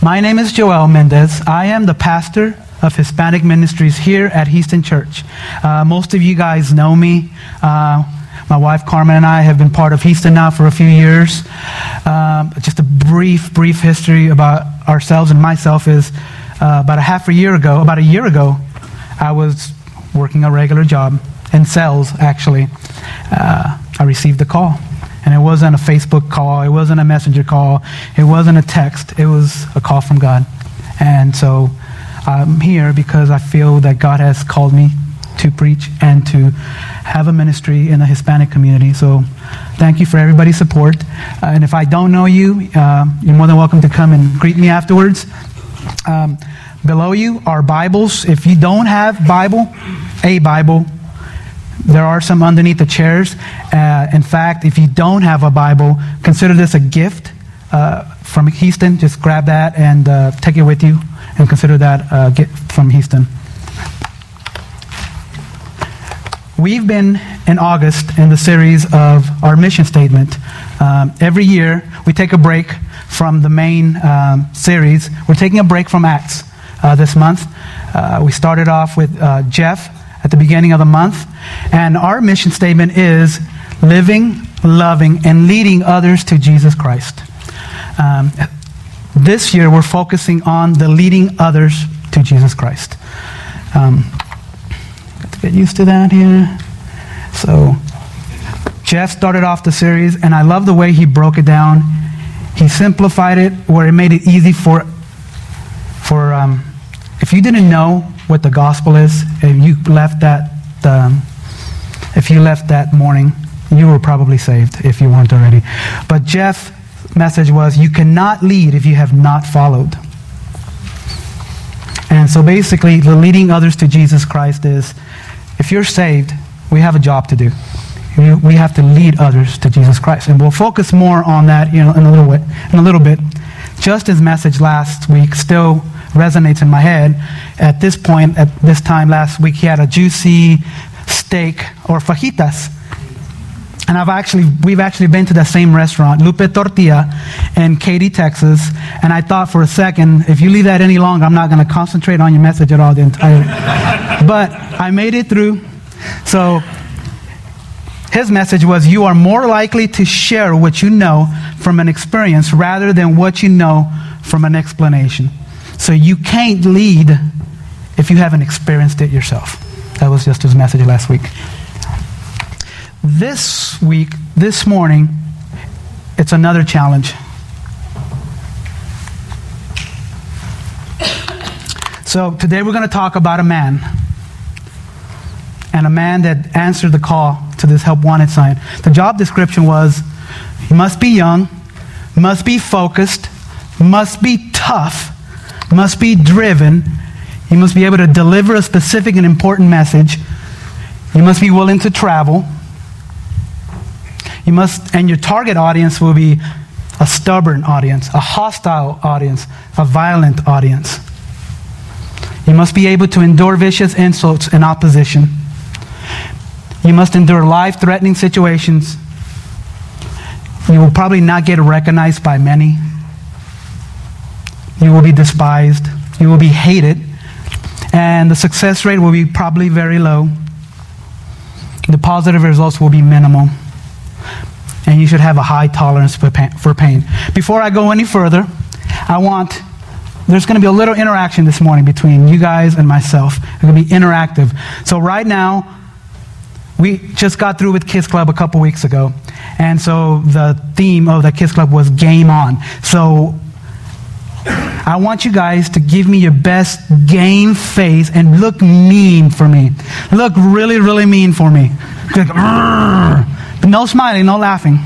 My name is Joel Mendez. I am the pastor of Hispanic Ministries here at Houston Church. Uh, most of you guys know me. Uh, my wife Carmen and I have been part of Houston now for a few years. Um, just a brief, brief history about ourselves and myself is uh, about a half a year ago, about a year ago, I was working a regular job in sales, actually. Uh, I received a call. And it wasn't a Facebook call, it wasn't a messenger call, it wasn't a text, it was a call from God. And so I'm here because I feel that God has called me to preach and to have a ministry in the Hispanic community. So thank you for everybody's support. Uh, and if I don't know you, uh, you're more than welcome to come and greet me afterwards. Um, below you are Bibles. If you don't have Bible, a Bible, there are some underneath the chairs. Uh, in fact, if you don't have a Bible, consider this a gift uh, from Houston. Just grab that and uh, take it with you and consider that a gift from Houston. We've been in August in the series of our mission statement. Um, every year, we take a break from the main um, series. We're taking a break from Acts uh, this month. Uh, we started off with uh, Jeff at the beginning of the month. And our mission statement is living, loving, and leading others to Jesus Christ. Um, this year, we're focusing on the leading others to Jesus Christ. Um, to get used to that here. So, Jeff started off the series, and I love the way he broke it down. He simplified it where it made it easy for, for um, if you didn't know what the gospel is, and you left that, um, if you left that morning, you were probably saved if you weren't already. But Jeff's message was, you cannot lead if you have not followed. And so basically, the leading others to Jesus Christ is, if you're saved, we have a job to do. We have to lead others to Jesus Christ. And we'll focus more on that you know, in, a little bit, in a little bit. Justin's message last week still resonates in my head. At this point, at this time last week, he had a juicy steak or fajitas. And I've actually, we've actually been to the same restaurant, Lupe Tortilla, in Katy, Texas. And I thought for a second, if you leave that any longer, I'm not going to concentrate on your message at all the entire. but I made it through. So his message was you are more likely to share what you know from an experience rather than what you know from an explanation. So you can't lead if you haven't experienced it yourself. That was just his message last week. This week, this morning, it's another challenge. So today we're going to talk about a man. And a man that answered the call to this help wanted sign. The job description was he must be young, must be focused, must be tough, must be driven. He must be able to deliver a specific and important message. You must be willing to travel. You must, and your target audience will be a stubborn audience, a hostile audience, a violent audience. You must be able to endure vicious insults and opposition. You must endure life threatening situations. You will probably not get recognized by many. You will be despised. You will be hated. And the success rate will be probably very low. The positive results will be minimal. And you should have a high tolerance for pain. Before I go any further, I want, there's going to be a little interaction this morning between you guys and myself. It's going to be interactive. So, right now, we just got through with Kids Club a couple weeks ago. And so the theme of the Kids Club was Game On. So I want you guys to give me your best game face and look mean for me. Look really, really mean for me. Like, but no smiling, no laughing.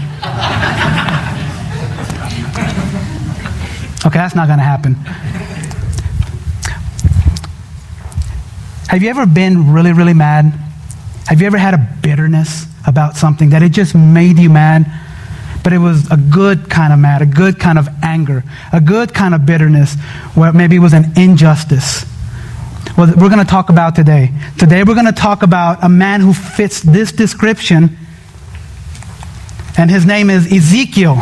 Okay, that's not going to happen. Have you ever been really, really mad? Have you ever had a bitterness about something that it just made you mad? But it was a good kind of mad, a good kind of anger, a good kind of bitterness where maybe it was an injustice. Well, we're going to talk about today. Today we're going to talk about a man who fits this description, and his name is Ezekiel.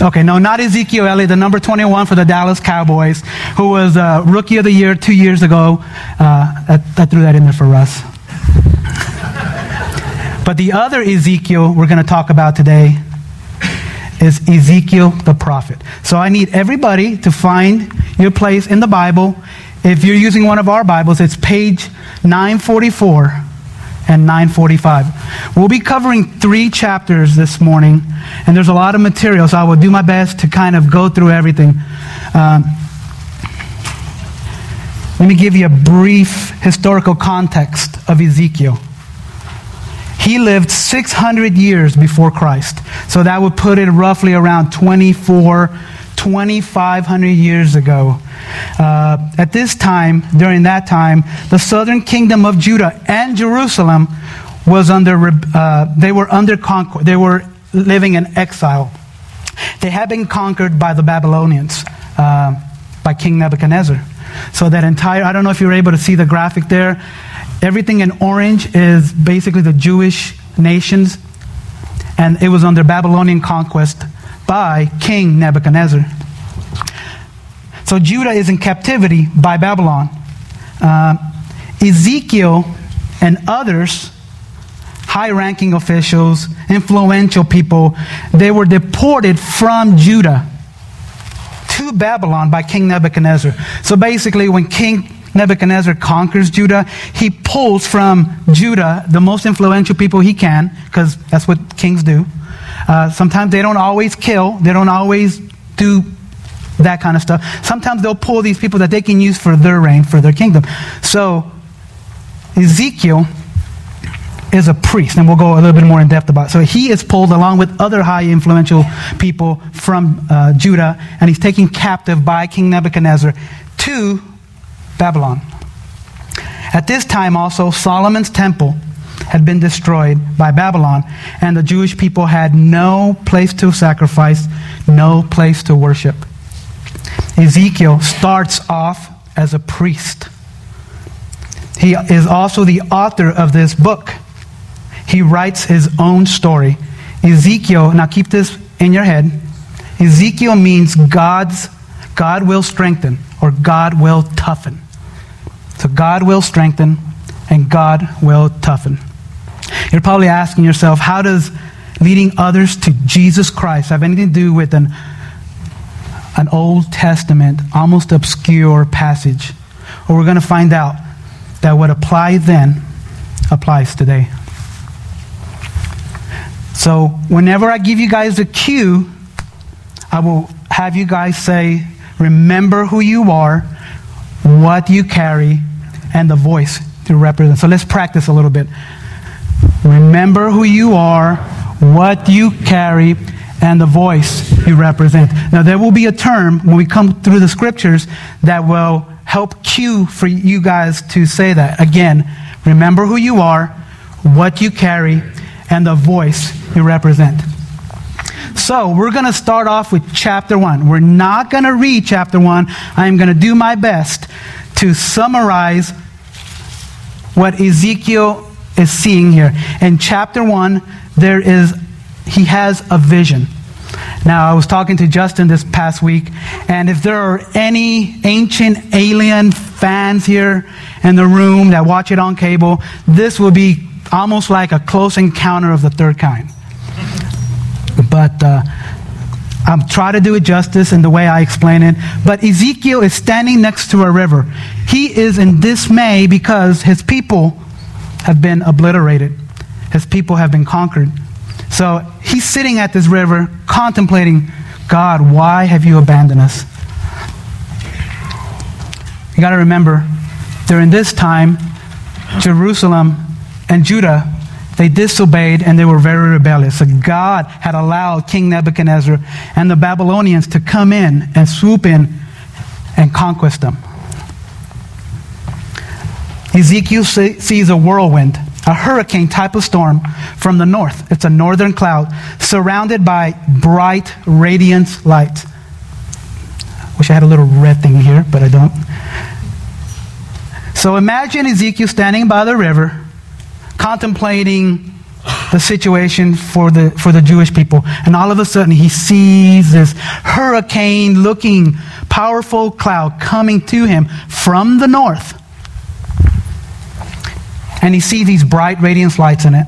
Okay, no, not Ezekiel Elliott, the number 21 for the Dallas Cowboys, who was uh, Rookie of the Year two years ago. Uh, I, I threw that in there for Russ. But the other Ezekiel we're going to talk about today is Ezekiel the prophet. So I need everybody to find your place in the Bible. If you're using one of our Bibles, it's page 944 and 945. We'll be covering three chapters this morning, and there's a lot of material, so I will do my best to kind of go through everything. Um, let me give you a brief historical context of Ezekiel. He lived 600 years before Christ. So that would put it roughly around 24, 2,500 years ago. Uh, at this time, during that time, the southern kingdom of Judah and Jerusalem was under, uh, they were under conquer, they were living in exile. They had been conquered by the Babylonians, uh, by King Nebuchadnezzar. So that entire, I don't know if you're able to see the graphic there. Everything in orange is basically the Jewish nations, and it was under Babylonian conquest by King Nebuchadnezzar. So Judah is in captivity by Babylon. Uh, Ezekiel and others, high ranking officials, influential people, they were deported from Judah to Babylon by King Nebuchadnezzar. So basically, when King Nebuchadnezzar conquers Judah, he pulls from Judah the most influential people he can, because that's what kings do. Uh, sometimes they don't always kill, they don't always do that kind of stuff. Sometimes they'll pull these people that they can use for their reign, for their kingdom. So, Ezekiel is a priest, and we'll go a little bit more in depth about it. So he is pulled along with other high influential people from uh, Judah, and he's taken captive by King Nebuchadnezzar to Babylon. At this time, also, Solomon's temple had been destroyed by Babylon, and the Jewish people had no place to sacrifice, no place to worship. Ezekiel starts off as a priest. He is also the author of this book. He writes his own story. Ezekiel, now keep this in your head. Ezekiel means God's God will strengthen or God will toughen. So God will strengthen and God will toughen. You're probably asking yourself, how does leading others to Jesus Christ have anything to do with an, an Old Testament, almost obscure passage? Well, we're going to find out that what applied then applies today. So, whenever I give you guys a cue, I will have you guys say, Remember who you are, what you carry, and the voice to represent. So, let's practice a little bit. Remember who you are, what you carry, and the voice you represent. Now, there will be a term when we come through the scriptures that will help cue for you guys to say that. Again, remember who you are, what you carry, and the voice you represent. So, we're going to start off with chapter 1. We're not going to read chapter 1. I'm going to do my best to summarize what Ezekiel is seeing here. In chapter 1, there is he has a vision. Now, I was talking to Justin this past week, and if there are any ancient alien fans here in the room that watch it on cable, this will be almost like a close encounter of the third kind. But uh, I'm trying to do it justice in the way I explain it. But Ezekiel is standing next to a river. He is in dismay because his people have been obliterated, his people have been conquered. So he's sitting at this river contemplating, God, why have you abandoned us? You got to remember, during this time, Jerusalem and Judah, they disobeyed and they were very rebellious. So God had allowed King Nebuchadnezzar and the Babylonians to come in and swoop in and conquest them. Ezekiel sees a whirlwind, a hurricane type of storm from the north. It's a northern cloud surrounded by bright, radiant light. Wish I had a little red thing here, but I don't. So imagine Ezekiel standing by the river, contemplating the situation for the, for the Jewish people. And all of a sudden, he sees this hurricane looking powerful cloud coming to him from the north. And he sees these bright radiance lights in it.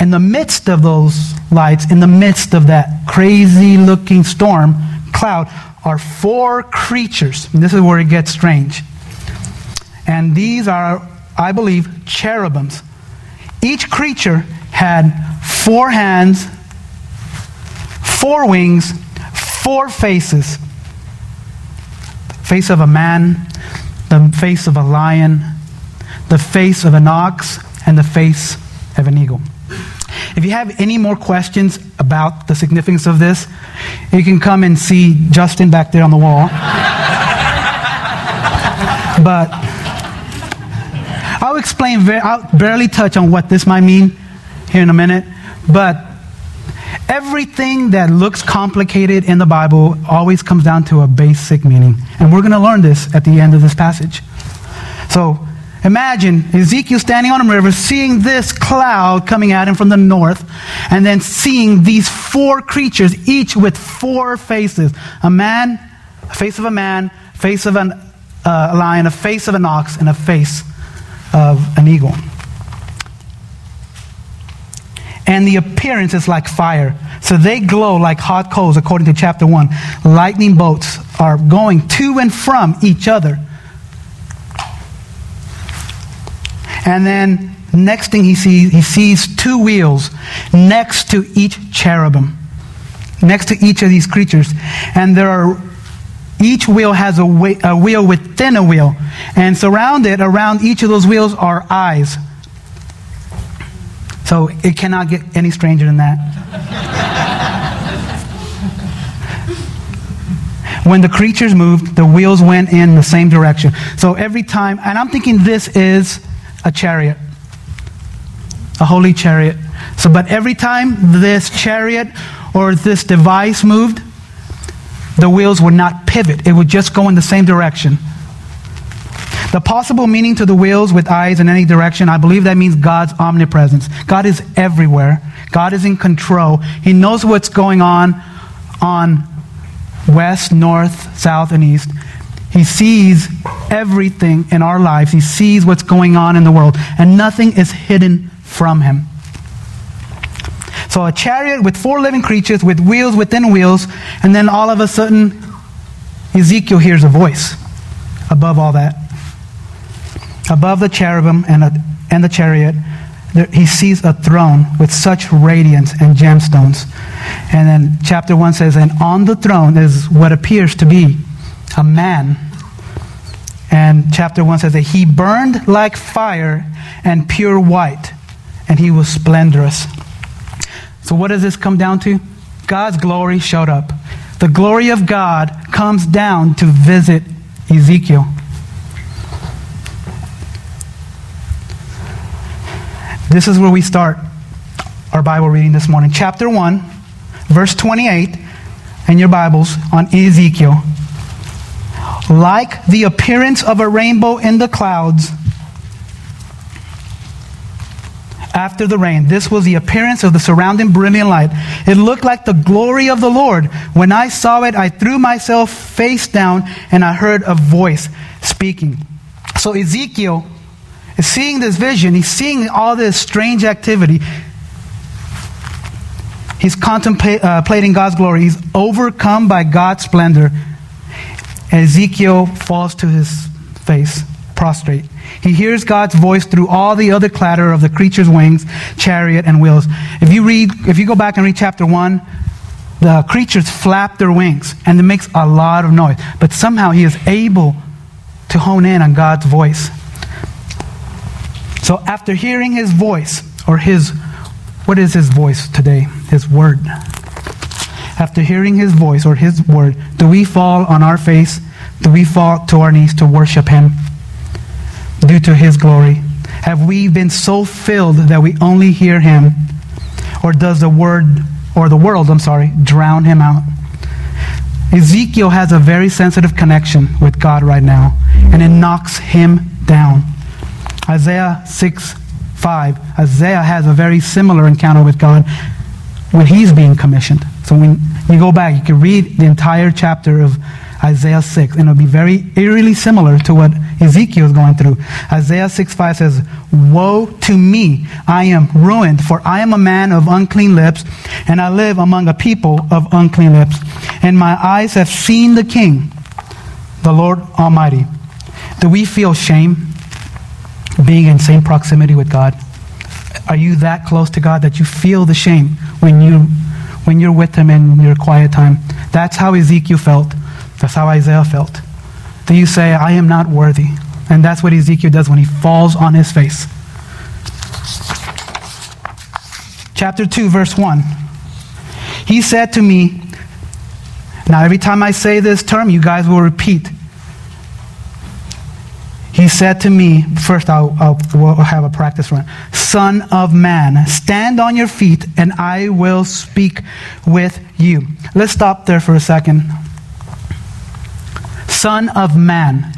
In the midst of those lights, in the midst of that crazy looking storm cloud, are four creatures. And this is where it gets strange. And these are, I believe, cherubims. Each creature had four hands, four wings, four faces face of a man, the face of a lion, the face of an ox, and the face of an eagle. If you have any more questions about the significance of this, you can come and see Justin back there on the wall. but explain, very, I'll barely touch on what this might mean here in a minute. But everything that looks complicated in the Bible always comes down to a basic meaning. And we're going to learn this at the end of this passage. So imagine Ezekiel standing on a river, seeing this cloud coming at him from the north, and then seeing these four creatures, each with four faces a man, a face of a man, face of an, uh, a lion, a face of an ox, and a face of an eagle. And the appearance is like fire. So they glow like hot coals, according to chapter 1. Lightning bolts are going to and from each other. And then, next thing he sees, he sees two wheels next to each cherubim, next to each of these creatures. And there are each wheel has a, a wheel within a wheel. And surrounded around each of those wheels are eyes. So it cannot get any stranger than that. when the creatures moved, the wheels went in the same direction. So every time, and I'm thinking this is a chariot, a holy chariot. So, but every time this chariot or this device moved, the wheels would not pivot, it would just go in the same direction. The possible meaning to the wheels with eyes in any direction, I believe that means God's omnipresence. God is everywhere. God is in control. He knows what's going on on west, north, south, and east. He sees everything in our lives. He sees what's going on in the world, and nothing is hidden from him. So, a chariot with four living creatures with wheels within wheels, and then all of a sudden, Ezekiel hears a voice above all that. Above the cherubim and, a, and the chariot, there, he sees a throne with such radiance and gemstones. And then chapter 1 says, And on the throne is what appears to be a man. And chapter 1 says that he burned like fire and pure white, and he was splendorous. So, what does this come down to? God's glory showed up. The glory of God comes down to visit Ezekiel. This is where we start our Bible reading this morning. Chapter 1, verse 28 in your Bibles on Ezekiel. Like the appearance of a rainbow in the clouds after the rain. This was the appearance of the surrounding brilliant light. It looked like the glory of the Lord. When I saw it, I threw myself face down and I heard a voice speaking. So Ezekiel is seeing this vision. He's seeing all this strange activity. He's contemplating uh, God's glory. He's overcome by God's splendor. Ezekiel falls to his face, prostrate. He hears God's voice through all the other clatter of the creature's wings, chariot, and wheels. If you read, if you go back and read chapter one, the creatures flap their wings and it makes a lot of noise. But somehow he is able to hone in on God's voice. So after hearing his voice, or his, what is his voice today? His word. After hearing his voice or his word, do we fall on our face? Do we fall to our knees to worship him? Due to his glory? Have we been so filled that we only hear him? Or does the word, or the world, I'm sorry, drown him out? Ezekiel has a very sensitive connection with God right now, and it knocks him down. Isaiah 6 5, Isaiah has a very similar encounter with God when he's being commissioned. So when you go back, you can read the entire chapter of Isaiah 6, and it'll be very eerily similar to what Ezekiel is going through. Isaiah 6 5 says, Woe to me, I am ruined, for I am a man of unclean lips, and I live among a people of unclean lips. And my eyes have seen the King, the Lord Almighty. Do we feel shame being in same proximity with God? Are you that close to God that you feel the shame when you when you're with him in your quiet time? That's how Ezekiel felt. That's how Isaiah felt. Do you say, I am not worthy? And that's what Ezekiel does when he falls on his face. Chapter 2, verse 1. He said to me, now every time I say this term, you guys will repeat. He said to me, first I'll, I'll we'll have a practice run. Son of man, stand on your feet and I will speak with you. Let's stop there for a second. Son of man.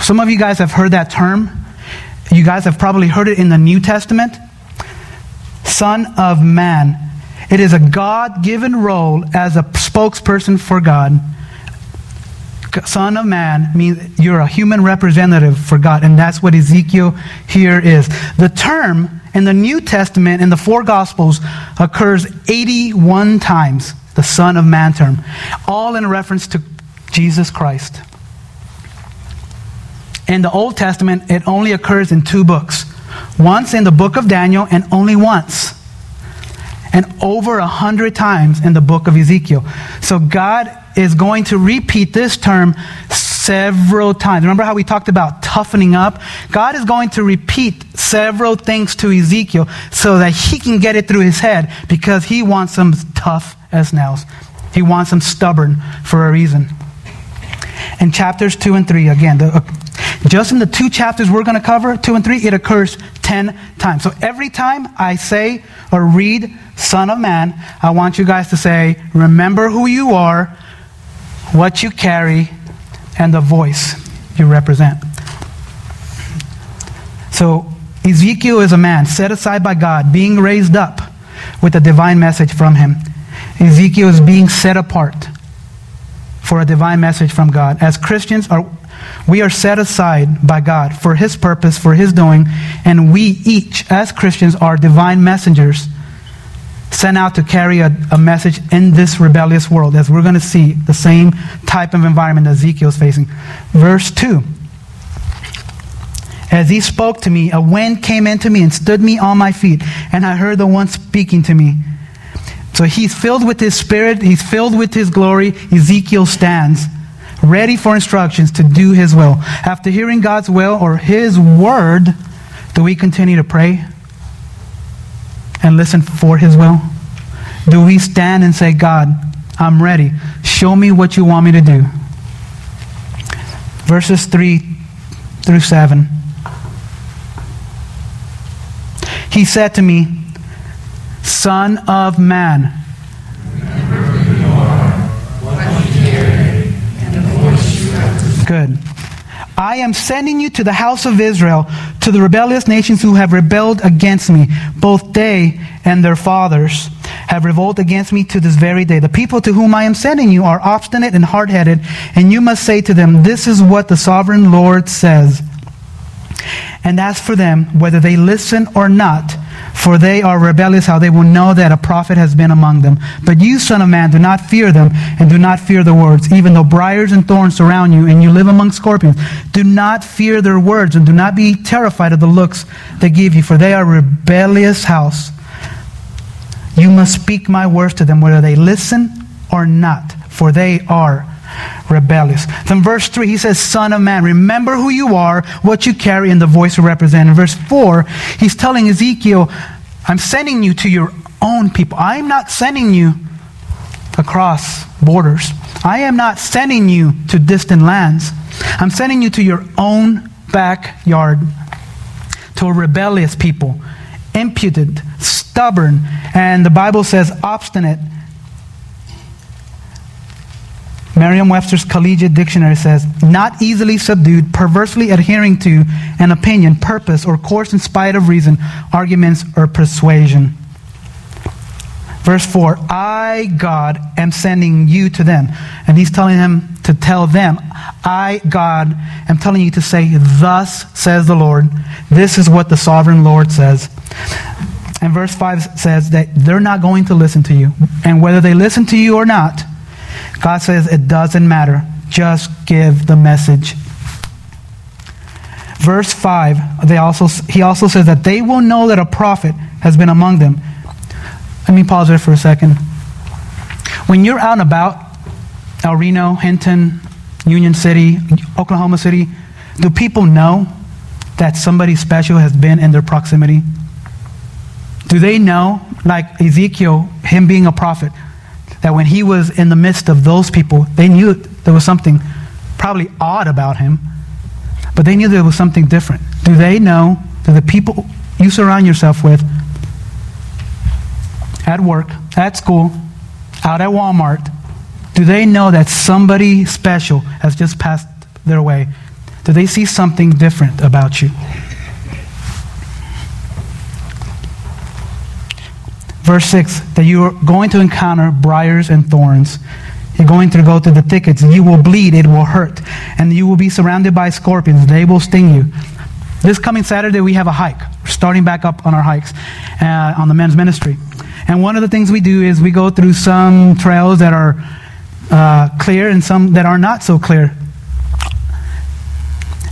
Some of you guys have heard that term. You guys have probably heard it in the New Testament. Son of man. It is a God given role as a spokesperson for God. Son of man means you're a human representative for God, and that's what Ezekiel here is. The term in the New Testament, in the four Gospels, occurs 81 times, the Son of Man term, all in reference to Jesus Christ. In the Old Testament, it only occurs in two books once in the book of Daniel, and only once. And over a hundred times in the book of Ezekiel. So God is going to repeat this term several times. Remember how we talked about toughening up? God is going to repeat several things to Ezekiel so that he can get it through his head because he wants them tough as nails. He wants them stubborn for a reason. In chapters 2 and 3, again, the, just in the two chapters we're going to cover, 2 and 3, it occurs 10 times. So every time I say or read Son of Man, I want you guys to say, Remember who you are, what you carry, and the voice you represent. So Ezekiel is a man set aside by God, being raised up with a divine message from him. Ezekiel is being set apart for a divine message from God. As Christians, are, we are set aside by God for His purpose, for His doing, and we each, as Christians, are divine messengers sent out to carry a, a message in this rebellious world, as we're going to see the same type of environment Ezekiel is facing. Verse 2. As he spoke to me, a wind came into me and stood me on my feet, and I heard the one speaking to me. So he's filled with his spirit, he's filled with his glory. Ezekiel stands ready for instructions to do his will. After hearing God's will or his word, do we continue to pray and listen for his will? Do we stand and say, God, I'm ready. Show me what you want me to do? Verses 3 through 7. He said to me, Son of Man. Good. I am sending you to the house of Israel, to the rebellious nations who have rebelled against me. Both they and their fathers have revolted against me to this very day. The people to whom I am sending you are obstinate and hard headed, and you must say to them, This is what the sovereign Lord says. And as for them, whether they listen or not, for they are rebellious, how they will know that a prophet has been among them. But you, son of man, do not fear them, and do not fear the words, even though briars and thorns surround you, and you live among scorpions. Do not fear their words, and do not be terrified of the looks they give you, for they are rebellious house. You must speak my words to them, whether they listen or not, for they are rebellious. Then verse 3, he says, Son of man, remember who you are, what you carry, and the voice you represent. In verse 4, he's telling Ezekiel, I'm sending you to your own people. I'm not sending you across borders. I am not sending you to distant lands. I'm sending you to your own backyard, to a rebellious people, impudent, stubborn, and the Bible says obstinate Merriam Webster's Collegiate Dictionary says, not easily subdued, perversely adhering to an opinion, purpose, or course in spite of reason, arguments, or persuasion. Verse 4 I, God, am sending you to them. And he's telling him to tell them, I, God, am telling you to say, Thus says the Lord. This is what the sovereign Lord says. And verse 5 says that they're not going to listen to you. And whether they listen to you or not, God says it doesn't matter. Just give the message. Verse 5, they also, he also says that they will know that a prophet has been among them. Let me pause there for a second. When you're out and about, El Reno, Hinton, Union City, Oklahoma City, do people know that somebody special has been in their proximity? Do they know, like Ezekiel, him being a prophet, that when he was in the midst of those people, they knew there was something probably odd about him, but they knew there was something different. Do they know that the people you surround yourself with at work, at school, out at Walmart, do they know that somebody special has just passed their way? Do they see something different about you? Verse 6 that you are going to encounter briars and thorns. You're going to go through the thickets. You will bleed, it will hurt. And you will be surrounded by scorpions. They will sting you. This coming Saturday, we have a hike. We're starting back up on our hikes uh, on the men's ministry. And one of the things we do is we go through some trails that are uh, clear and some that are not so clear.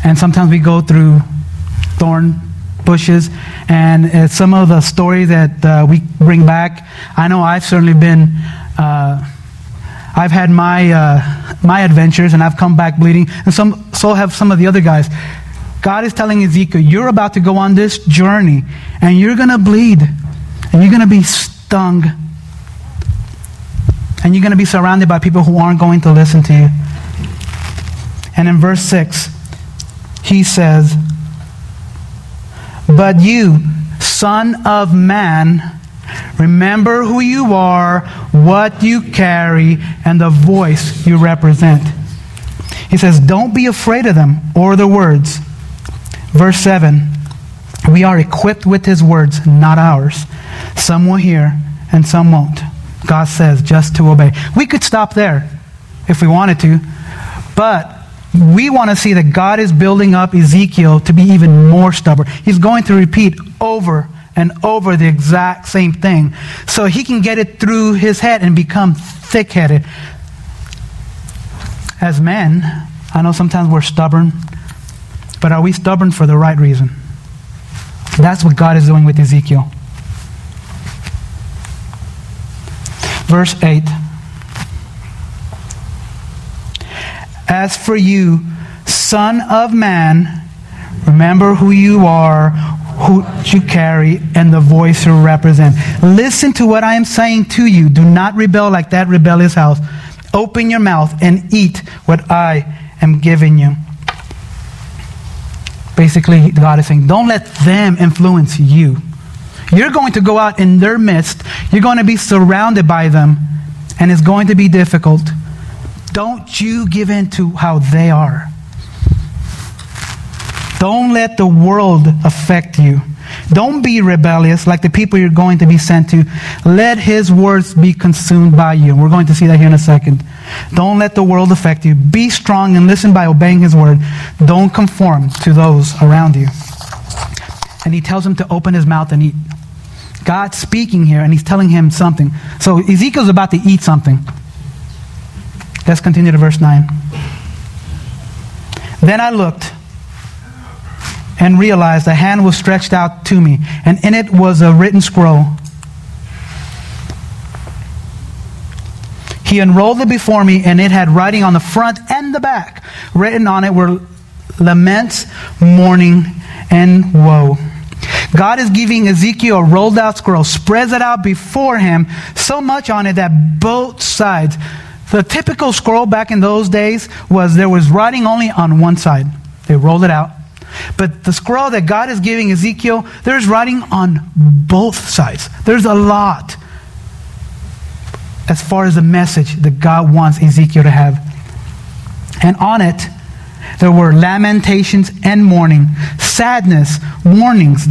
And sometimes we go through thorn bushes. And uh, some of the stories that uh, we bring back, I know I've certainly been. Uh, I've had my uh, my adventures, and I've come back bleeding, and some so have some of the other guys. God is telling Ezekiel, you're about to go on this journey, and you're going to bleed, and you're going to be stung, and you're going to be surrounded by people who aren't going to listen to you. And in verse 6, he says, But you, son of man, remember who you are, what you carry, and the voice you represent. He says, Don't be afraid of them or the words. Verse 7 We are equipped with his words, not ours. Some will hear and some won't. God says just to obey. We could stop there if we wanted to, but we want to see that God is building up Ezekiel to be even more stubborn. He's going to repeat over and over the exact same thing so he can get it through his head and become thick headed. As men, I know sometimes we're stubborn, but are we stubborn for the right reason? That's what God is doing with Ezekiel. Verse 8 As for you, Son of Man, remember who you are, who you carry, and the voice you represent. Listen to what I am saying to you. Do not rebel like that rebellious house. Open your mouth and eat what I am giving you. Basically, God is saying, don't let them influence you. You're going to go out in their midst, you're going to be surrounded by them, and it's going to be difficult. Don't you give in to how they are. Don't let the world affect you. Don't be rebellious like the people you're going to be sent to. Let his words be consumed by you. We're going to see that here in a second. Don't let the world affect you. Be strong and listen by obeying his word. Don't conform to those around you. And he tells him to open his mouth and eat. God's speaking here and he's telling him something. So Ezekiel's about to eat something. Let's continue to verse 9. Then I looked and realized a hand was stretched out to me, and in it was a written scroll. He unrolled it before me, and it had writing on the front and the back. Written on it were laments, mourning, and woe. God is giving Ezekiel a rolled out scroll, spreads it out before him, so much on it that both sides, the typical scroll back in those days was there was writing only on one side. They rolled it out. But the scroll that God is giving Ezekiel, there's writing on both sides. There's a lot as far as the message that God wants Ezekiel to have. And on it, there were lamentations and mourning, sadness, warnings.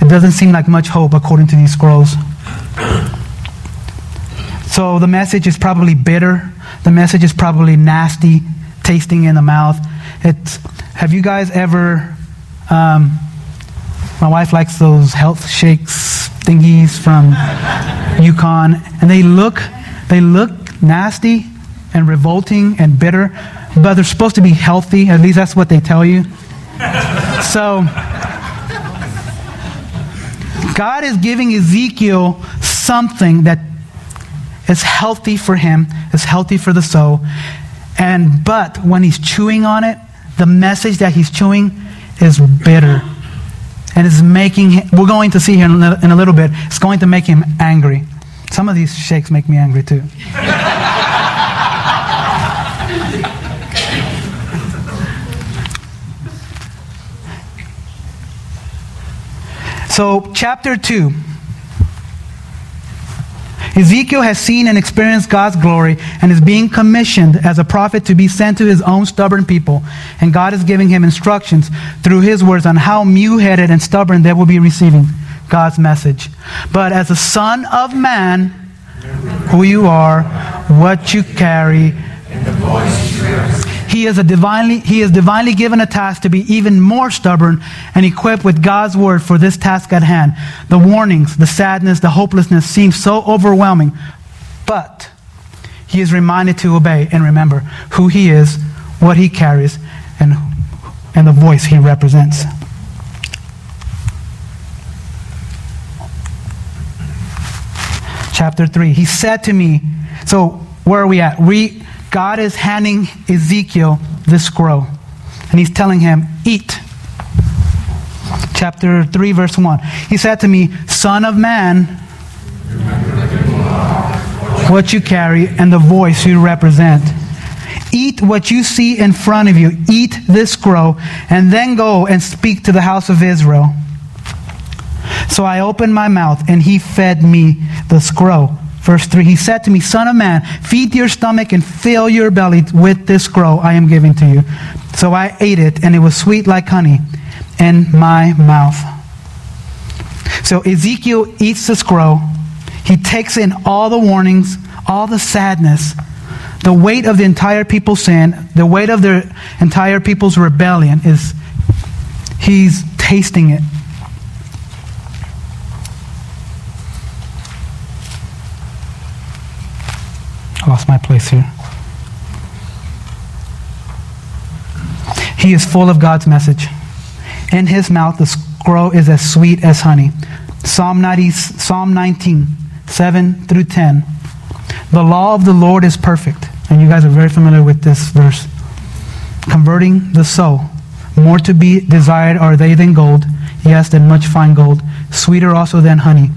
It doesn't seem like much hope according to these scrolls. So the message is probably bitter. The message is probably nasty, tasting in the mouth. It's, have you guys ever? Um, my wife likes those health shakes thingies from Yukon, and they look, they look nasty and revolting and bitter, but they're supposed to be healthy. At least that's what they tell you. So, God is giving Ezekiel something that is healthy for him, is healthy for the soul. And but when he's chewing on it, the message that he's chewing is bitter. And is making him, we're going to see here in a, in a little bit, it's going to make him angry. Some of these shakes make me angry too. so, chapter 2. Ezekiel has seen and experienced God's glory and is being commissioned as a prophet to be sent to his own stubborn people. And God is giving him instructions through his words on how mute headed and stubborn they will be receiving God's message. But as a son of man, who you are, what you carry, he is, a divinely, he is divinely given a task to be even more stubborn and equipped with God's word for this task at hand. The warnings, the sadness, the hopelessness seem so overwhelming, but he is reminded to obey and remember who he is, what he carries, and, and the voice he represents. Chapter 3. He said to me, so where are we at? We God is handing Ezekiel this scroll. And he's telling him, Eat. Chapter 3, verse 1. He said to me, Son of man, what you carry and the voice you represent. Eat what you see in front of you. Eat this scroll, and then go and speak to the house of Israel. So I opened my mouth, and he fed me the scroll. Verse 3 He said to me, Son of man, feed your stomach and fill your belly with this scroll I am giving to you. So I ate it, and it was sweet like honey in my mouth. So Ezekiel eats the scroll. He takes in all the warnings, all the sadness, the weight of the entire people's sin, the weight of the entire people's rebellion is he's tasting it. Lost my place here. He is full of God's message. In his mouth, the scroll is as sweet as honey. Psalm, 90, Psalm 19, 7 through 10. The law of the Lord is perfect. And you guys are very familiar with this verse. Converting the soul. More to be desired are they than gold, yes, than much fine gold. Sweeter also than honey,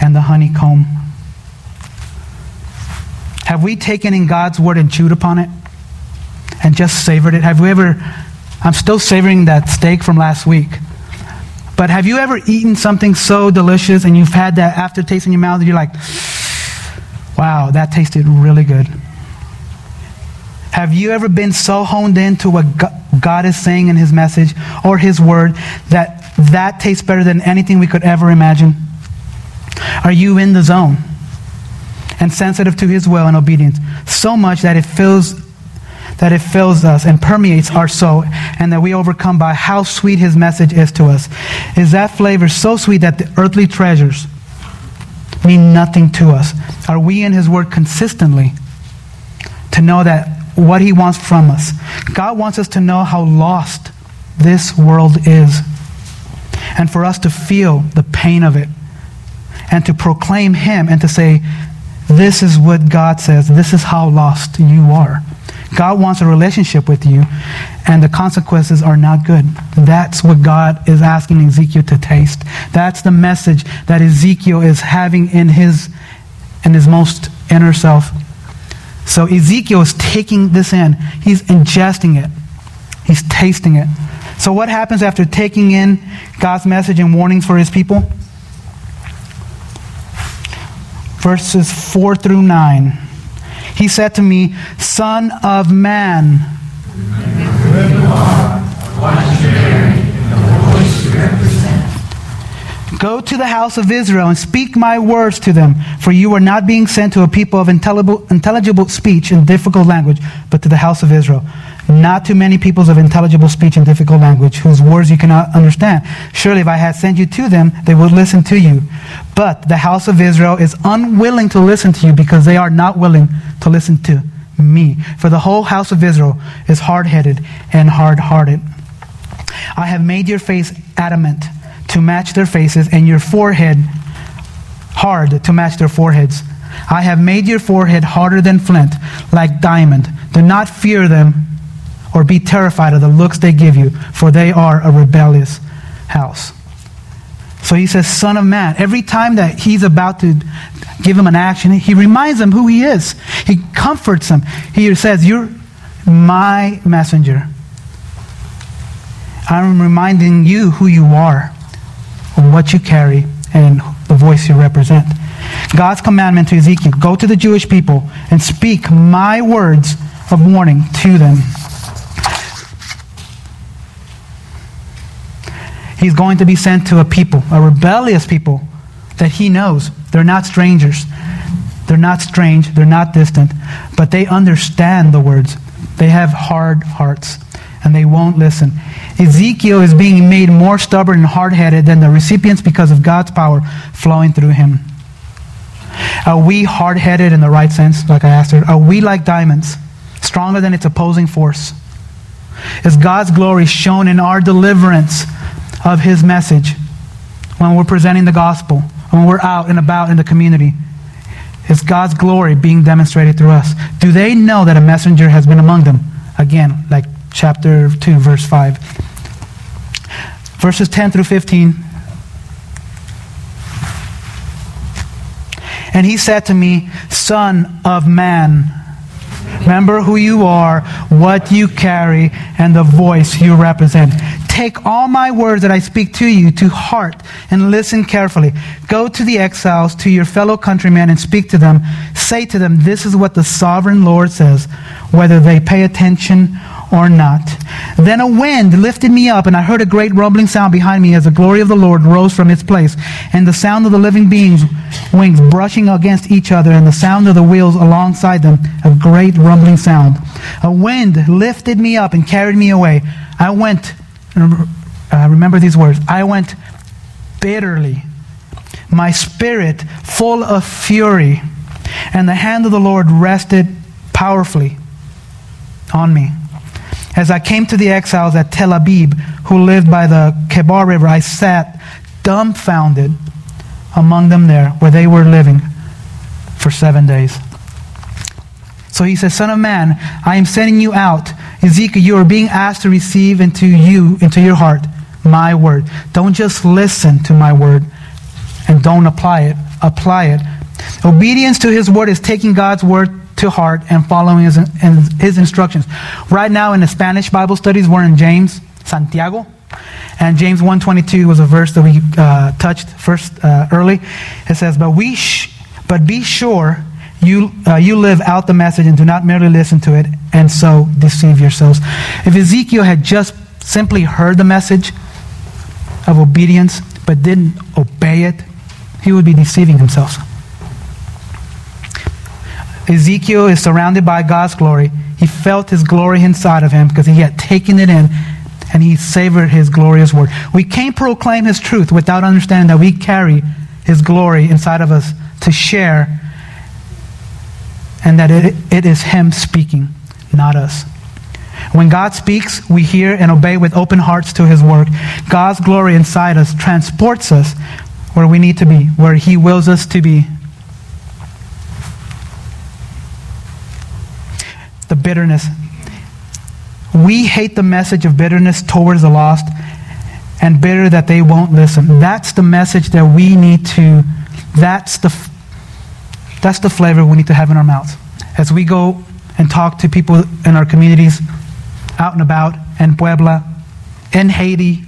and the honeycomb have we taken in God's word and chewed upon it and just savored it? Have we ever, I'm still savoring that steak from last week. But have you ever eaten something so delicious and you've had that aftertaste in your mouth and you're like, wow, that tasted really good? Have you ever been so honed into what God is saying in His message or His word that that tastes better than anything we could ever imagine? Are you in the zone? And sensitive to his will and obedience, so much that it fills that it fills us and permeates our soul, and that we overcome by how sweet his message is to us. Is that flavor so sweet that the earthly treasures mean nothing to us? Are we in his word consistently to know that what he wants from us? God wants us to know how lost this world is, and for us to feel the pain of it, and to proclaim him and to say, this is what God says. This is how lost you are. God wants a relationship with you, and the consequences are not good. That's what God is asking Ezekiel to taste. That's the message that Ezekiel is having in his, in his most inner self. So Ezekiel is taking this in, he's ingesting it, he's tasting it. So, what happens after taking in God's message and warnings for his people? Verses 4 through 9. He said to me, Son of man. Go to the house of Israel and speak my words to them, for you are not being sent to a people of intelligible, speech and difficult language, but to the house of Israel. Not to many peoples of intelligible speech and difficult language, whose words you cannot understand. Surely, if I had sent you to them, they would listen to you. But the house of Israel is unwilling to listen to you because they are not willing to listen to me. For the whole house of Israel is hard headed and hard hearted. I have made your face adamant to match their faces, and your forehead hard to match their foreheads. I have made your forehead harder than flint, like diamond. Do not fear them or be terrified of the looks they give you, for they are a rebellious house. So he says, Son of man. Every time that he's about to give him an action, he reminds them who he is. He comforts them. He says, You're my messenger. I'm reminding you who you are what you carry and the voice you represent. God's commandment to Ezekiel go to the Jewish people and speak my words of warning to them. He's going to be sent to a people, a rebellious people that he knows. They're not strangers. They're not strange. They're not distant. But they understand the words. They have hard hearts and they won't listen. Ezekiel is being made more stubborn and hard headed than the recipients because of God's power flowing through him. Are we hard headed in the right sense, like I asked her? Are we like diamonds, stronger than its opposing force? Is God's glory shown in our deliverance of his message when we're presenting the gospel, when we're out and about in the community? Is God's glory being demonstrated through us? Do they know that a messenger has been among them? Again, like chapter 2, verse 5 verses 10 through 15. And he said to me, Son of man, remember who you are, what you carry, and the voice you represent. Take all my words that I speak to you to heart and listen carefully. Go to the exiles, to your fellow countrymen, and speak to them. Say to them, This is what the sovereign Lord says, whether they pay attention or not. Then a wind lifted me up, and I heard a great rumbling sound behind me as the glory of the Lord rose from its place, and the sound of the living beings' wings brushing against each other, and the sound of the wheels alongside them, a great rumbling sound. A wind lifted me up and carried me away. I went, uh, remember these words, I went bitterly, my spirit full of fury, and the hand of the Lord rested powerfully on me. As I came to the exiles at Tel Abib, who lived by the Kebar River, I sat dumbfounded among them there, where they were living for seven days. So he says, Son of man, I am sending you out. Ezekiel, you are being asked to receive into you, into your heart, my word. Don't just listen to my word and don't apply it. Apply it. Obedience to his word is taking God's word to heart and following his, his instructions. Right now in the Spanish Bible studies, we're in James, Santiago. And James 1.22 was a verse that we uh, touched first uh, early. It says, but, we sh- but be sure you, uh, you live out the message and do not merely listen to it and so deceive yourselves. If Ezekiel had just simply heard the message of obedience but didn't obey it, he would be deceiving himself. Ezekiel is surrounded by God's glory. He felt his glory inside of him because he had taken it in and he savored his glorious word. We can't proclaim his truth without understanding that we carry his glory inside of us to share and that it, it is him speaking, not us. When God speaks, we hear and obey with open hearts to his word. God's glory inside us transports us where we need to be, where he wills us to be. the bitterness. We hate the message of bitterness towards the lost and bitter that they won't listen. That's the message that we need to, that's the, that's the flavor we need to have in our mouths. As we go and talk to people in our communities, out and about, in Puebla, in Haiti,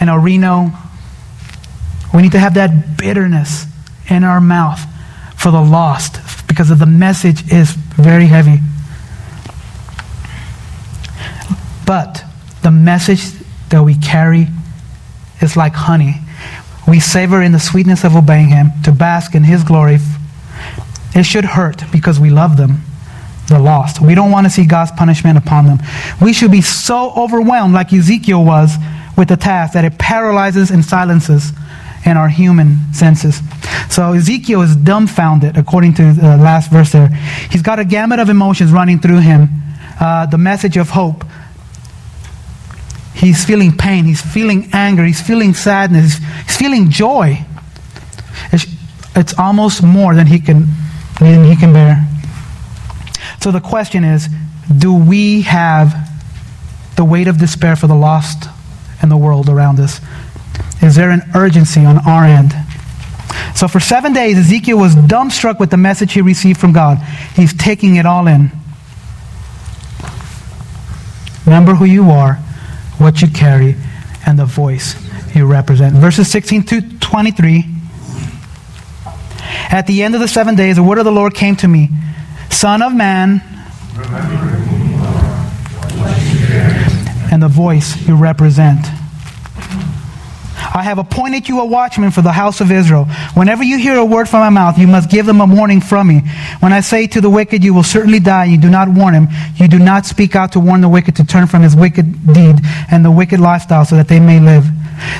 in El Reno, we need to have that bitterness in our mouth for the lost, because of the message is very heavy. But the message that we carry is like honey. We savor in the sweetness of obeying Him to bask in His glory. It should hurt because we love them, the lost. We don't want to see God's punishment upon them. We should be so overwhelmed, like Ezekiel was, with the task that it paralyzes and silences in our human senses. So Ezekiel is dumbfounded, according to the last verse there. He's got a gamut of emotions running through him. Uh, the message of hope, He's feeling pain. He's feeling anger. He's feeling sadness. He's feeling joy. It's, it's almost more than he can than he can bear. So the question is, do we have the weight of despair for the lost and the world around us? Is there an urgency on our end? So for seven days, Ezekiel was dumbstruck with the message he received from God. He's taking it all in. Remember who you are what you carry, and the voice you represent. Verses 16 to 23. At the end of the seven days, the word of the Lord came to me Son of man, and the voice you represent. I have appointed you a watchman for the house of Israel. Whenever you hear a word from my mouth, you must give them a warning from me. When I say to the wicked, you will certainly die, you do not warn him. You do not speak out to warn the wicked to turn from his wicked deed and the wicked lifestyle so that they may live.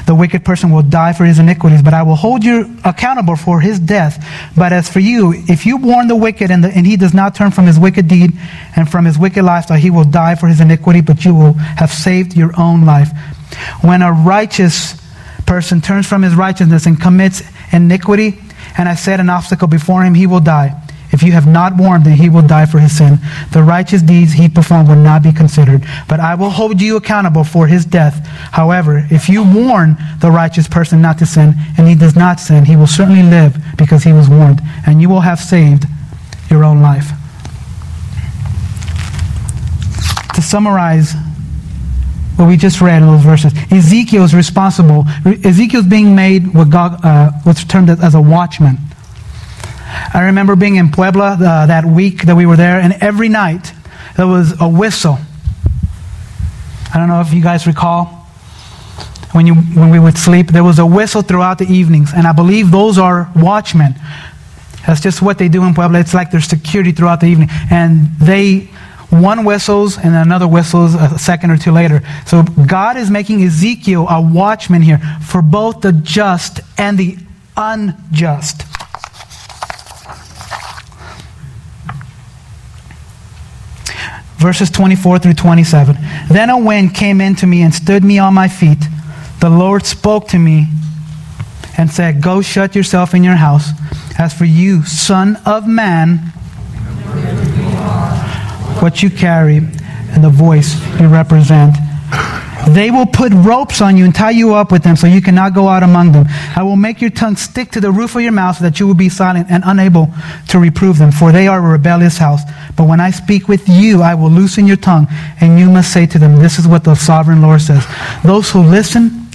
The wicked person will die for his iniquities, but I will hold you accountable for his death. But as for you, if you warn the wicked and, the, and he does not turn from his wicked deed and from his wicked lifestyle, he will die for his iniquity, but you will have saved your own life. When a righteous person turns from his righteousness and commits iniquity, and I set an obstacle before him, he will die. If you have not warned him, he will die for his sin. The righteous deeds he performed will not be considered, but I will hold you accountable for his death. However, if you warn the righteous person not to sin, and he does not sin, he will certainly live because he was warned, and you will have saved your own life. To summarize what we just read in those verses. Ezekiel is responsible. Ezekiel's being made what God, uh, what's termed as a watchman. I remember being in Puebla uh, that week that we were there, and every night there was a whistle. I don't know if you guys recall when, you, when we would sleep, there was a whistle throughout the evenings, and I believe those are watchmen. That's just what they do in Puebla. It's like their security throughout the evening. And they one whistles and another whistles a second or two later. So God is making Ezekiel a watchman here for both the just and the unjust. Verses 24 through 27. Then a wind came into me and stood me on my feet. The Lord spoke to me and said, Go shut yourself in your house. As for you, son of man, what you carry and the voice you represent. They will put ropes on you and tie you up with them so you cannot go out among them. I will make your tongue stick to the roof of your mouth so that you will be silent and unable to reprove them, for they are a rebellious house. But when I speak with you, I will loosen your tongue, and you must say to them, This is what the sovereign Lord says. Those who listen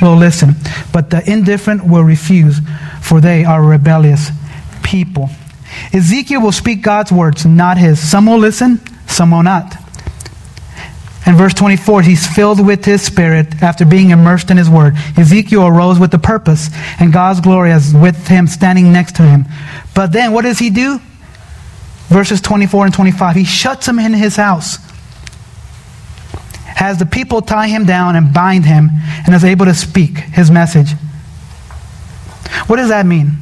will listen, but the indifferent will refuse, for they are rebellious people. Ezekiel will speak God's words, not his. Some will listen, some will not. In verse 24, he's filled with his spirit after being immersed in his word. Ezekiel arose with a purpose, and God's glory is with him, standing next to him. But then, what does he do? Verses 24 and 25, he shuts him in his house, has the people tie him down and bind him, and is able to speak his message. What does that mean?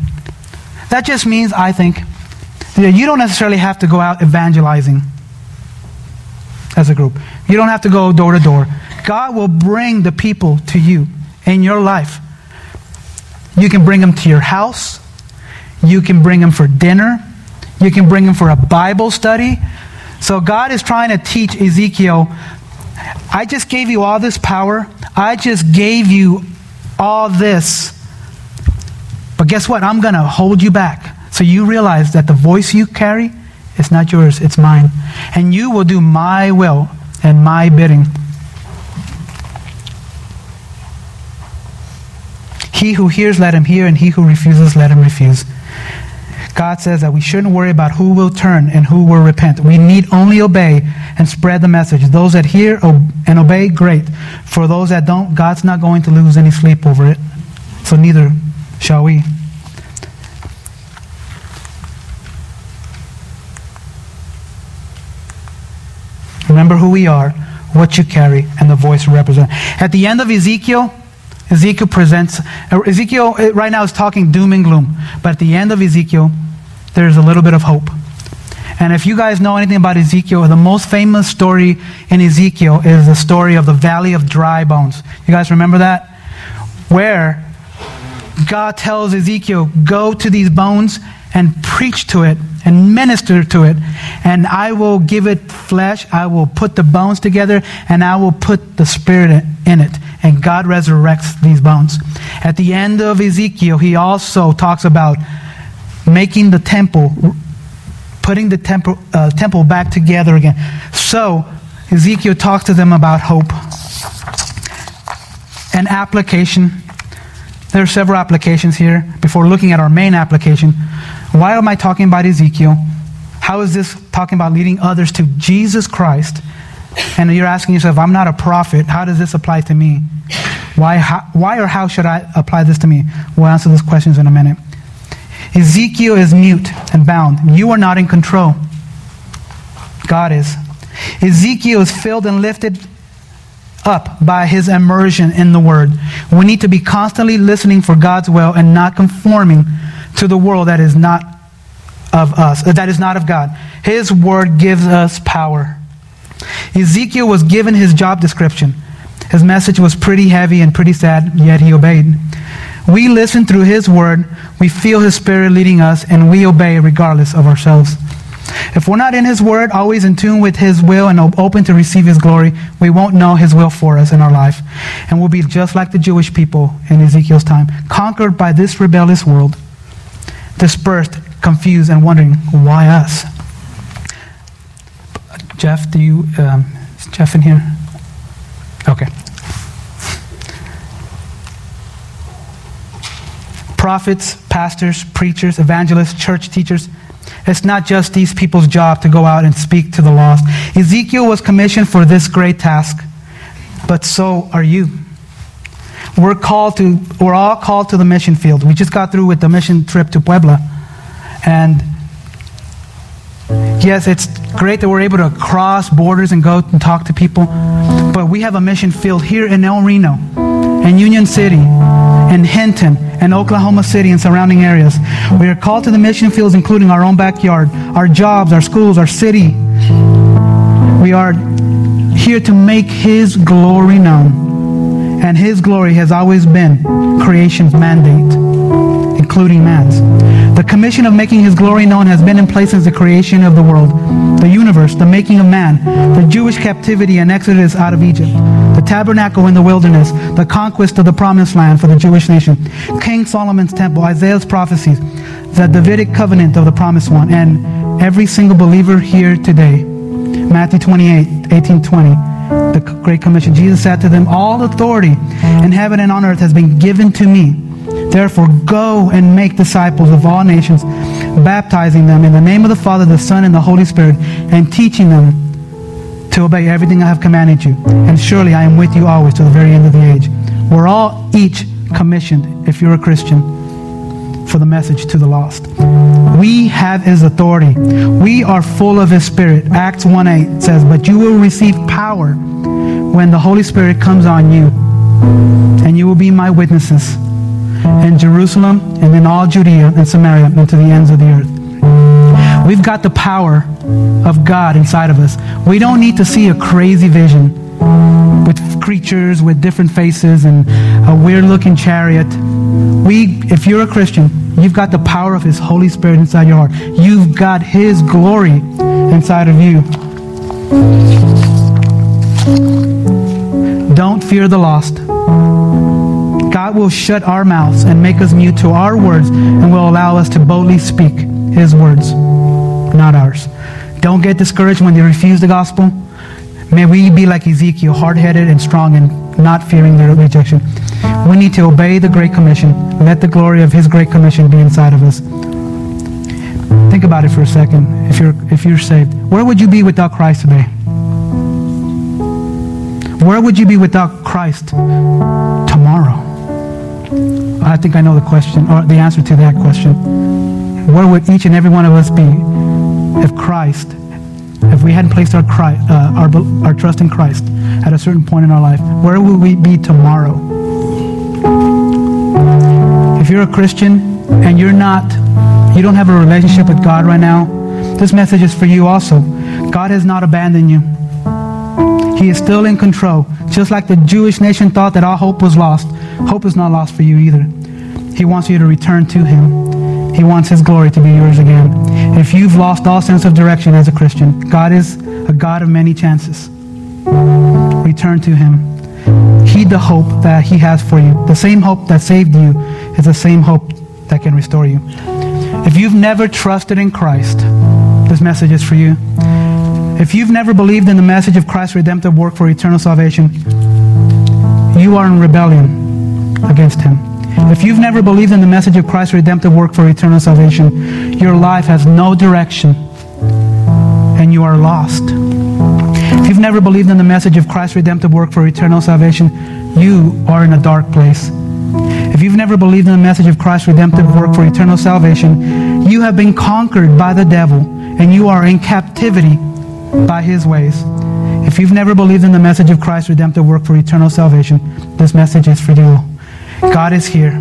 That just means, I think, you don't necessarily have to go out evangelizing as a group. You don't have to go door to door. God will bring the people to you in your life. You can bring them to your house. You can bring them for dinner. You can bring them for a Bible study. So God is trying to teach Ezekiel I just gave you all this power. I just gave you all this. But guess what? I'm going to hold you back. So you realize that the voice you carry is not yours, it's mine. And you will do my will and my bidding. He who hears, let him hear, and he who refuses, let him refuse. God says that we shouldn't worry about who will turn and who will repent. We need only obey and spread the message. Those that hear and obey, great. For those that don't, God's not going to lose any sleep over it. So neither shall we. Remember who we are, what you carry, and the voice you represent. At the end of Ezekiel, Ezekiel presents, Ezekiel uh, right now is talking doom and gloom, but at the end of Ezekiel, there's a little bit of hope. And if you guys know anything about Ezekiel, the most famous story in Ezekiel is the story of the valley of dry bones. You guys remember that? Where God tells Ezekiel, Go to these bones and preach to it and minister to it, and I will give it flesh. I will put the bones together, and I will put the spirit in it. And God resurrects these bones. At the end of Ezekiel, he also talks about making the temple, putting the temple, uh, temple back together again. So, Ezekiel talks to them about hope. An application. There are several applications here before looking at our main application. Why am I talking about Ezekiel? How is this talking about leading others to Jesus Christ? And you're asking yourself, I'm not a prophet. How does this apply to me? Why, how, why or how should I apply this to me? We'll answer those questions in a minute. Ezekiel is mute and bound. You are not in control. God is. Ezekiel is filled and lifted up by his immersion in the Word. We need to be constantly listening for God's will and not conforming to the world that is not of us, uh, that is not of God. His Word gives us power. Ezekiel was given his job description. His message was pretty heavy and pretty sad, yet he obeyed. We listen through his word, we feel his spirit leading us, and we obey regardless of ourselves. If we're not in his word, always in tune with his will and open to receive his glory, we won't know his will for us in our life. And we'll be just like the Jewish people in Ezekiel's time, conquered by this rebellious world, dispersed, confused, and wondering, why us? Jeff, do you, um, is Jeff in here? Okay. Prophets, pastors, preachers, evangelists, church teachers. It's not just these people's job to go out and speak to the lost. Ezekiel was commissioned for this great task, but so are you. We're called to, we're all called to the mission field. We just got through with the mission trip to Puebla. And Yes, it's great that we're able to cross borders and go and talk to people, but we have a mission field here in El Reno, in Union City, in Hinton, and Oklahoma City and surrounding areas. We are called to the mission fields, including our own backyard, our jobs, our schools, our city. We are here to make His glory known. And His glory has always been creation's mandate, including man's. The commission of making his glory known has been in place since the creation of the world, the universe, the making of man, the Jewish captivity and exodus out of Egypt, the tabernacle in the wilderness, the conquest of the promised land for the Jewish nation, King Solomon's temple, Isaiah's prophecies, the Davidic covenant of the promised one, and every single believer here today. Matthew 28, 18, 20 the Great Commission. Jesus said to them, All authority in heaven and on earth has been given to me. Therefore, go and make disciples of all nations, baptizing them in the name of the Father, the Son, and the Holy Spirit, and teaching them to obey everything I have commanded you. And surely I am with you always to the very end of the age. We're all each commissioned, if you're a Christian, for the message to the lost. We have his authority. We are full of his spirit. Acts 1 8 says, But you will receive power when the Holy Spirit comes on you, and you will be my witnesses in Jerusalem, and in all Judea and Samaria, and to the ends of the earth. We've got the power of God inside of us. We don't need to see a crazy vision with creatures with different faces and a weird looking chariot. We, if you're a Christian, you've got the power of His Holy Spirit inside your heart. You've got His glory inside of you. Don't fear the lost. God will shut our mouths and make us mute to our words and will allow us to boldly speak His words, not ours. Don't get discouraged when they refuse the gospel. May we be like Ezekiel, hard headed and strong and not fearing their rejection. We need to obey the Great Commission. Let the glory of His Great Commission be inside of us. Think about it for a second. If you're if you're saved, where would you be without Christ today? Where would you be without Christ tomorrow? I think I know the question or the answer to that question. Where would each and every one of us be if Christ, if we hadn't placed our, Christ, uh, our, our trust in Christ at a certain point in our life? Where would we be tomorrow? If you're a Christian and you're not, you don't have a relationship with God right now, this message is for you also. God has not abandoned you. He is still in control. Just like the Jewish nation thought that all hope was lost, hope is not lost for you either. He wants you to return to Him. He wants His glory to be yours again. If you've lost all sense of direction as a Christian, God is a God of many chances. Return to Him. Heed the hope that He has for you. The same hope that saved you is the same hope that can restore you. If you've never trusted in Christ, this message is for you. If you've never believed in the message of Christ's redemptive work for eternal salvation, you are in rebellion against Him. If you've never believed in the message of Christ's redemptive work for eternal salvation, your life has no direction and you are lost. If you've never believed in the message of Christ's redemptive work for eternal salvation, you are in a dark place. If you've never believed in the message of Christ's redemptive work for eternal salvation, you have been conquered by the devil and you are in captivity by his ways. If you've never believed in the message of Christ's redemptive work for eternal salvation, this message is for you. God is here.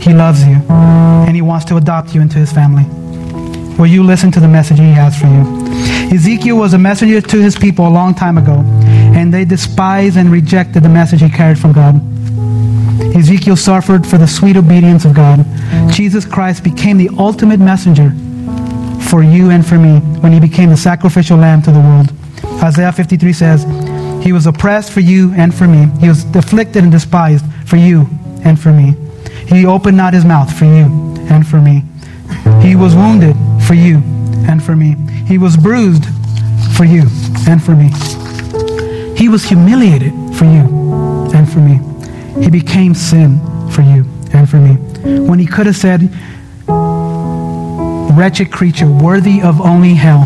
He loves you, and He wants to adopt you into His family. Will you listen to the message He has for you? Ezekiel was a messenger to his people a long time ago, and they despised and rejected the message he carried from God. Ezekiel suffered for the sweet obedience of God. Jesus Christ became the ultimate messenger for you and for me when he became the sacrificial lamb to the world. Isaiah 53 says, He was oppressed for you and for me. He was afflicted and despised for you and for me. He opened not his mouth for you and for me. He was wounded for you and for me. He was bruised for you and for me. He was humiliated for you and for me. He became sin for you and for me. When he could have said, wretched creature, worthy of only hell,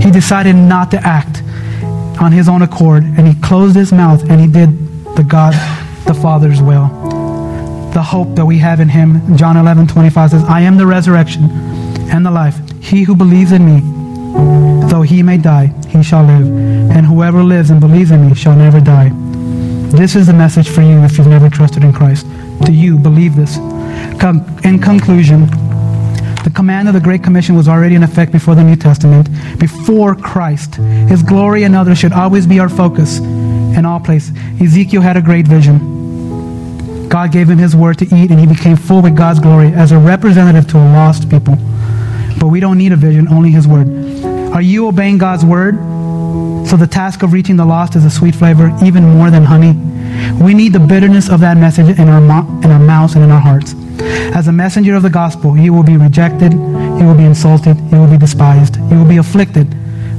he decided not to act on his own accord and he closed his mouth and he did the God the Father's will. The hope that we have in him, John 11, 25 says, I am the resurrection and the life. He who believes in me, though he may die, he shall live. And whoever lives and believes in me shall never die. This is the message for you if you've never trusted in Christ. Do you believe this? Come, in conclusion, the command of the Great Commission was already in effect before the New Testament, before Christ. His glory and others should always be our focus in all places. Ezekiel had a great vision. God gave him his word to eat, and he became full with God's glory as a representative to a lost people. But we don't need a vision, only his word. Are you obeying God's word? So the task of reaching the lost is a sweet flavor, even more than honey. We need the bitterness of that message in our, in our mouths and in our hearts. As a messenger of the gospel, you will be rejected, you will be insulted, you will be despised, you will be afflicted.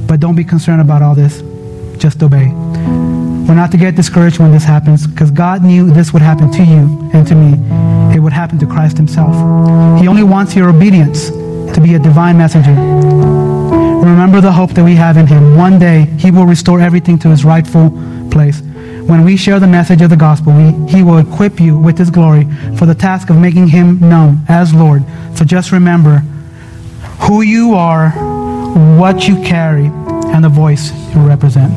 But don't be concerned about all this. Just obey. We're not to get discouraged when this happens because God knew this would happen to you and to me. It would happen to Christ himself. He only wants your obedience to be a divine messenger. Remember the hope that we have in him. One day, he will restore everything to its rightful place. When we share the message of the gospel, we, he will equip you with his glory for the task of making him known as Lord. So just remember who you are, what you carry, and the voice you represent.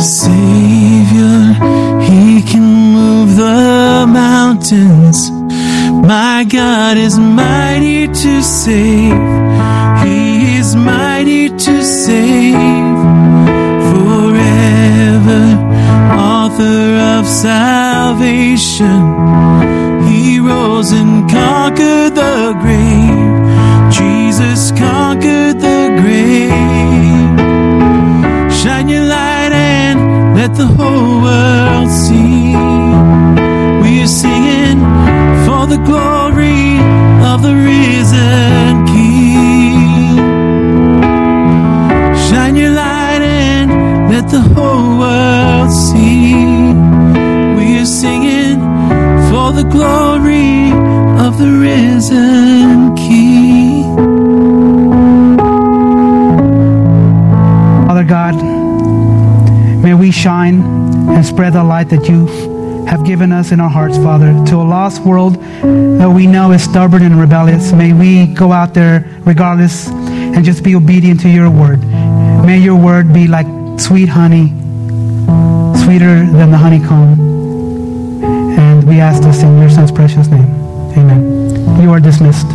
Savior, He can move the mountains. My God is mighty to save. Is mighty to save forever. Author of salvation. He rose and conquered the grave. Jesus conquered the grave. Shine your light and let the whole glory of the risen King. Father God, may we shine and spread the light that you have given us in our hearts, Father, to a lost world that we know is stubborn and rebellious. May we go out there regardless and just be obedient to your word. May your word be like sweet honey, sweeter than the honeycomb. And we ask this in your son's precious name. Amen. You are dismissed.